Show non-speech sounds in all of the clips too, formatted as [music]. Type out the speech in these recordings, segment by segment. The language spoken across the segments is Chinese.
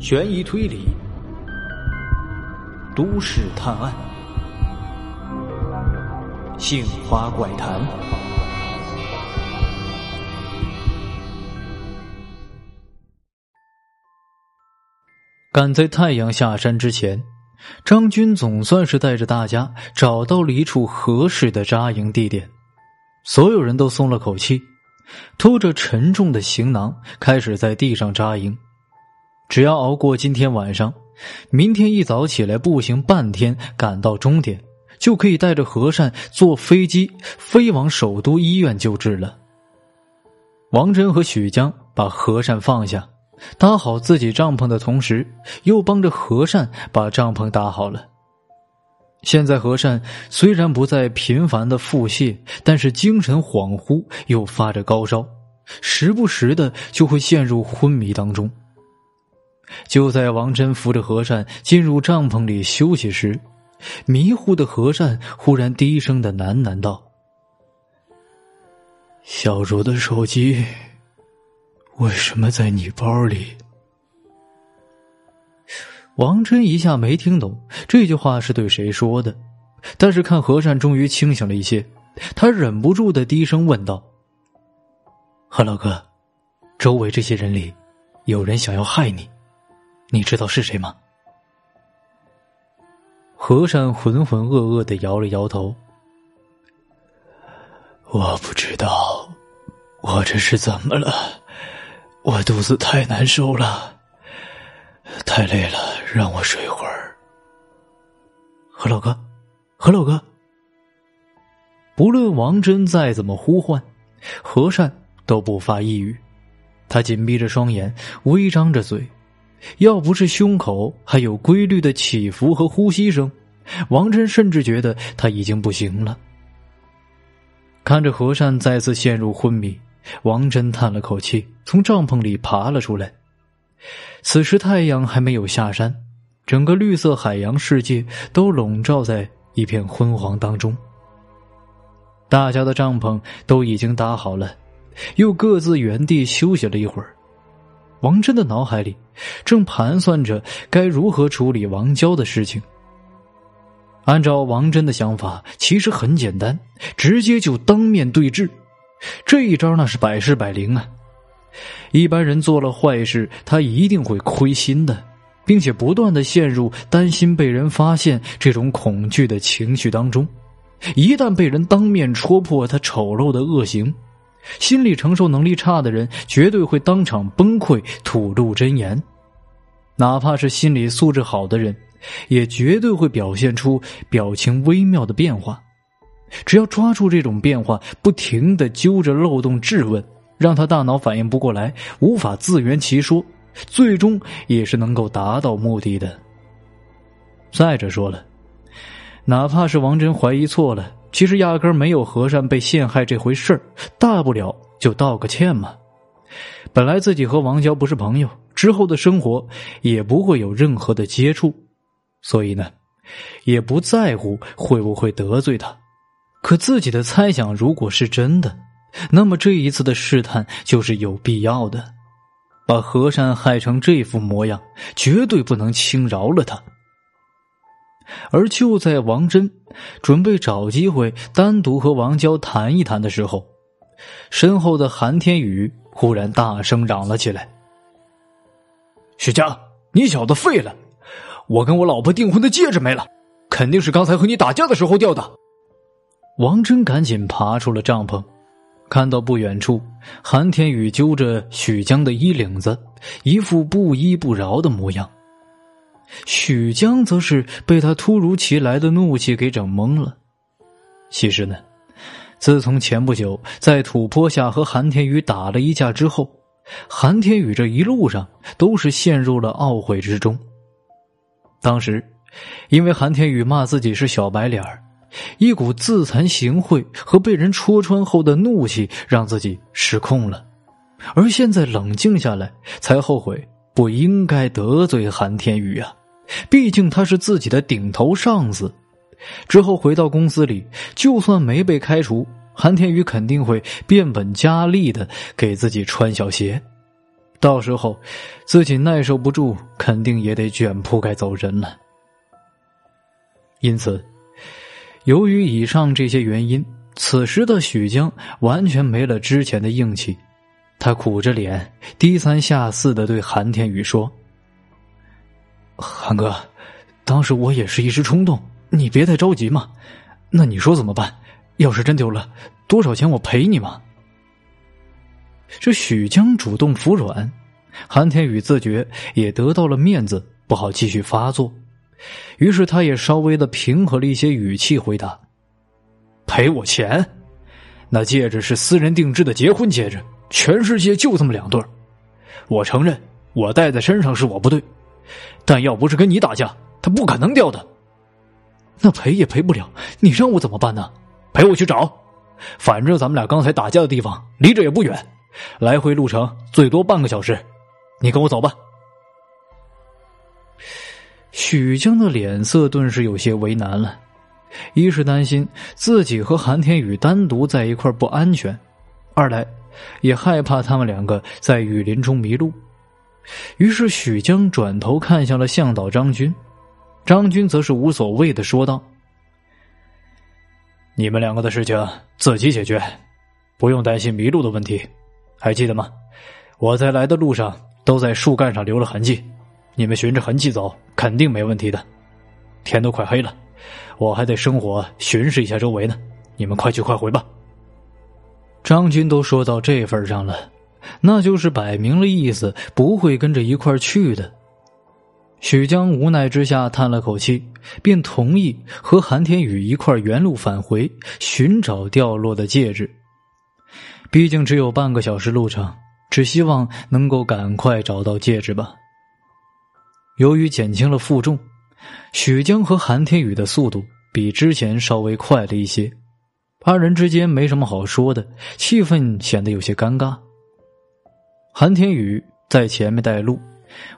悬疑推理、都市探案、杏花怪谈。赶在太阳下山之前，张军总算是带着大家找到了一处合适的扎营地点。所有人都松了口气，拖着沉重的行囊，开始在地上扎营。只要熬过今天晚上，明天一早起来步行半天赶到终点，就可以带着和善坐飞机飞往首都医院救治了。王真和许江把和善放下，搭好自己帐篷的同时，又帮着和善把帐篷搭好了。现在和善虽然不再频繁的腹泻，但是精神恍惚，又发着高烧，时不时的就会陷入昏迷当中。就在王真扶着和善进入帐篷里休息时，迷糊的和善忽然低声的喃喃道：“小卓的手机为什么在你包里？”王真一下没听懂这句话是对谁说的，但是看和善终于清醒了一些，他忍不住的低声问道：“何老哥，周围这些人里，有人想要害你？”你知道是谁吗？和善浑浑噩噩的摇了摇头。我不知道，我这是怎么了？我肚子太难受了，太累了，让我睡会儿。何老哥，何老哥，不论王真再怎么呼唤，和善都不发一语。他紧闭着双眼，微张着嘴。要不是胸口还有规律的起伏和呼吸声，王真甚至觉得他已经不行了。看着和善再次陷入昏迷，王真叹了口气，从帐篷里爬了出来。此时太阳还没有下山，整个绿色海洋世界都笼罩在一片昏黄当中。大家的帐篷都已经搭好了，又各自原地休息了一会儿。王真的脑海里正盘算着该如何处理王娇的事情。按照王真的想法，其实很简单，直接就当面对质。这一招那是百试百灵啊！一般人做了坏事，他一定会亏心的，并且不断的陷入担心被人发现这种恐惧的情绪当中。一旦被人当面戳破他丑陋的恶行，心理承受能力差的人，绝对会当场崩溃，吐露真言；哪怕是心理素质好的人，也绝对会表现出表情微妙的变化。只要抓住这种变化，不停的揪着漏洞质问，让他大脑反应不过来，无法自圆其说，最终也是能够达到目的的。再者说了，哪怕是王真怀疑错了。其实压根没有和善被陷害这回事儿，大不了就道个歉嘛。本来自己和王娇不是朋友，之后的生活也不会有任何的接触，所以呢，也不在乎会不会得罪他。可自己的猜想如果是真的，那么这一次的试探就是有必要的。把和善害成这副模样，绝对不能轻饶了他。而就在王真准备找机会单独和王娇谈一谈的时候，身后的韩天宇忽然大声嚷了起来：“许江，你小子废了！我跟我老婆订婚的戒指没了，肯定是刚才和你打架的时候掉的。”王真赶紧爬出了帐篷，看到不远处韩天宇揪着许江的衣领子，一副不依不饶的模样。许江则是被他突如其来的怒气给整懵了。其实呢，自从前不久在土坡下和韩天宇打了一架之后，韩天宇这一路上都是陷入了懊悔之中。当时，因为韩天宇骂自己是小白脸一股自惭形秽和被人戳穿后的怒气让自己失控了，而现在冷静下来，才后悔不应该得罪韩天宇啊。毕竟他是自己的顶头上司，之后回到公司里，就算没被开除，韩天宇肯定会变本加厉的给自己穿小鞋。到时候自己耐受不住，肯定也得卷铺盖走人了。因此，由于以上这些原因，此时的许江完全没了之前的硬气。他苦着脸，低三下四的对韩天宇说：“韩哥，当时我也是一时冲动，你别太着急嘛。那你说怎么办？要是真丢了，多少钱我赔你嘛？”这许江主动服软，韩天宇自觉也得到了面子，不好继续发作，于是他也稍微的平和了一些语气回答：“赔我钱？那戒指是私人定制的结婚戒指。”全世界就这么两对我承认我带在身上是我不对，但要不是跟你打架，他不可能掉的。那赔也赔不了，你让我怎么办呢？陪我去找，反正咱们俩刚才打架的地方离这也不远，来回路程最多半个小时，你跟我走吧。许江的脸色顿时有些为难了，一是担心自己和韩天宇单独在一块不安全，二来。也害怕他们两个在雨林中迷路，于是许江转头看向了向导张军，张军则是无所谓的说道：“你们两个的事情自己解决，不用担心迷路的问题。还记得吗？我在来的路上都在树干上留了痕迹，你们循着痕迹走，肯定没问题的。天都快黑了，我还得生火巡视一下周围呢。你们快去快回吧。”张军都说到这份上了，那就是摆明了意思不会跟着一块去的。许江无奈之下叹了口气，便同意和韩天宇一块原路返回，寻找掉落的戒指。毕竟只有半个小时路程，只希望能够赶快找到戒指吧。由于减轻了负重，许江和韩天宇的速度比之前稍微快了一些。二人之间没什么好说的，气氛显得有些尴尬。韩天宇在前面带路，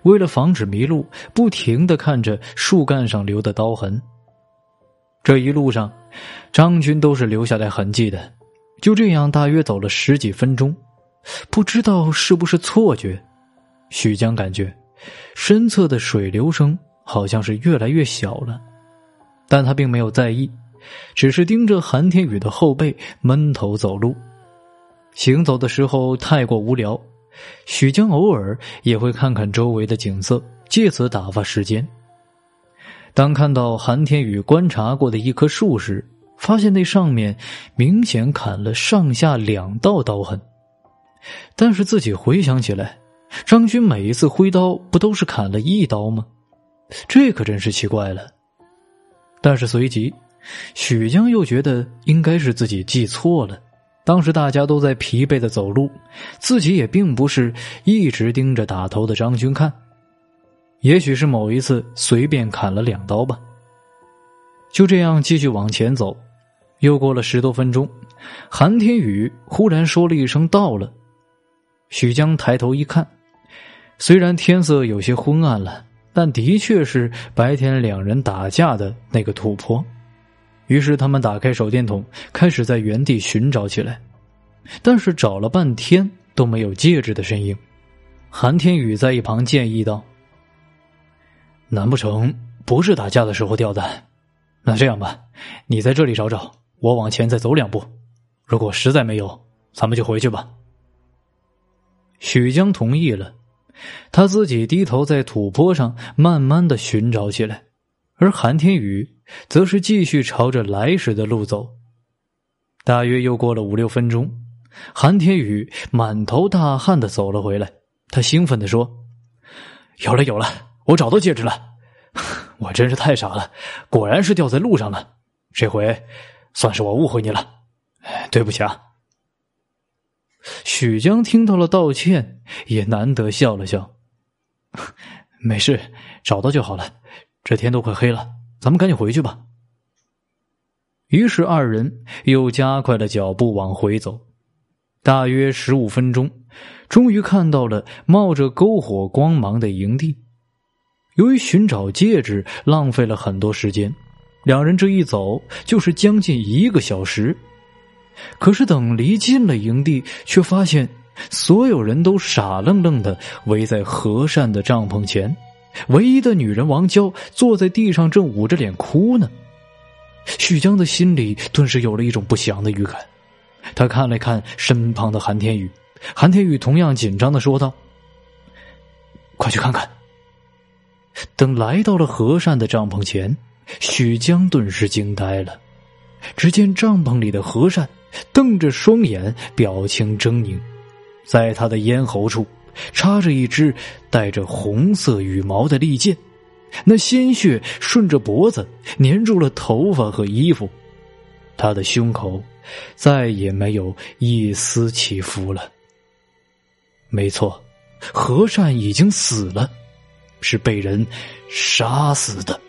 为了防止迷路，不停的看着树干上留的刀痕。这一路上，张军都是留下来痕迹的。就这样，大约走了十几分钟，不知道是不是错觉，许江感觉身侧的水流声好像是越来越小了，但他并没有在意。只是盯着韩天宇的后背，闷头走路。行走的时候太过无聊，许江偶尔也会看看周围的景色，借此打发时间。当看到韩天宇观察过的一棵树时，发现那上面明显砍了上下两道刀痕。但是自己回想起来，张军每一次挥刀不都是砍了一刀吗？这可真是奇怪了。但是随即。许江又觉得应该是自己记错了，当时大家都在疲惫的走路，自己也并不是一直盯着打头的张军看，也许是某一次随便砍了两刀吧。就这样继续往前走，又过了十多分钟，韩天宇忽然说了一声“到了”，许江抬头一看，虽然天色有些昏暗了，但的确是白天两人打架的那个土坡。于是他们打开手电筒，开始在原地寻找起来，但是找了半天都没有戒指的身影。韩天宇在一旁建议道：“难不成不是打架的时候掉的？那这样吧，你在这里找找，我往前再走两步。如果实在没有，咱们就回去吧。”许江同意了，他自己低头在土坡上慢慢的寻找起来，而韩天宇。则是继续朝着来时的路走，大约又过了五六分钟，韩天宇满头大汗的走了回来。他兴奋的说：“有了，有了，我找到戒指了！[laughs] 我真是太傻了，果然是掉在路上了。这回算是我误会你了，对不起啊。”许江听到了道歉，也难得笑了笑：“ [laughs] 没事，找到就好了。这天都快黑了。”咱们赶紧回去吧。于是二人又加快了脚步往回走，大约十五分钟，终于看到了冒着篝火光芒的营地。由于寻找戒指浪费了很多时间，两人这一走就是将近一个小时。可是等离近了营地，却发现所有人都傻愣愣的围在和善的帐篷前，唯一的女人王娇坐在地上，正捂着脸哭呢。许江的心里顿时有了一种不祥的预感，他看了看身旁的韩天宇，韩天宇同样紧张的说道：“快去看看。”等来到了和善的帐篷前，许江顿时惊呆了。只见帐篷里的和善瞪着双眼，表情狰狞，在他的咽喉处插着一支带着红色羽毛的利剑，那鲜血顺着脖子粘住了头发和衣服，他的胸口再也没有一丝起伏了。没错，和善已经死了。是被人杀死的。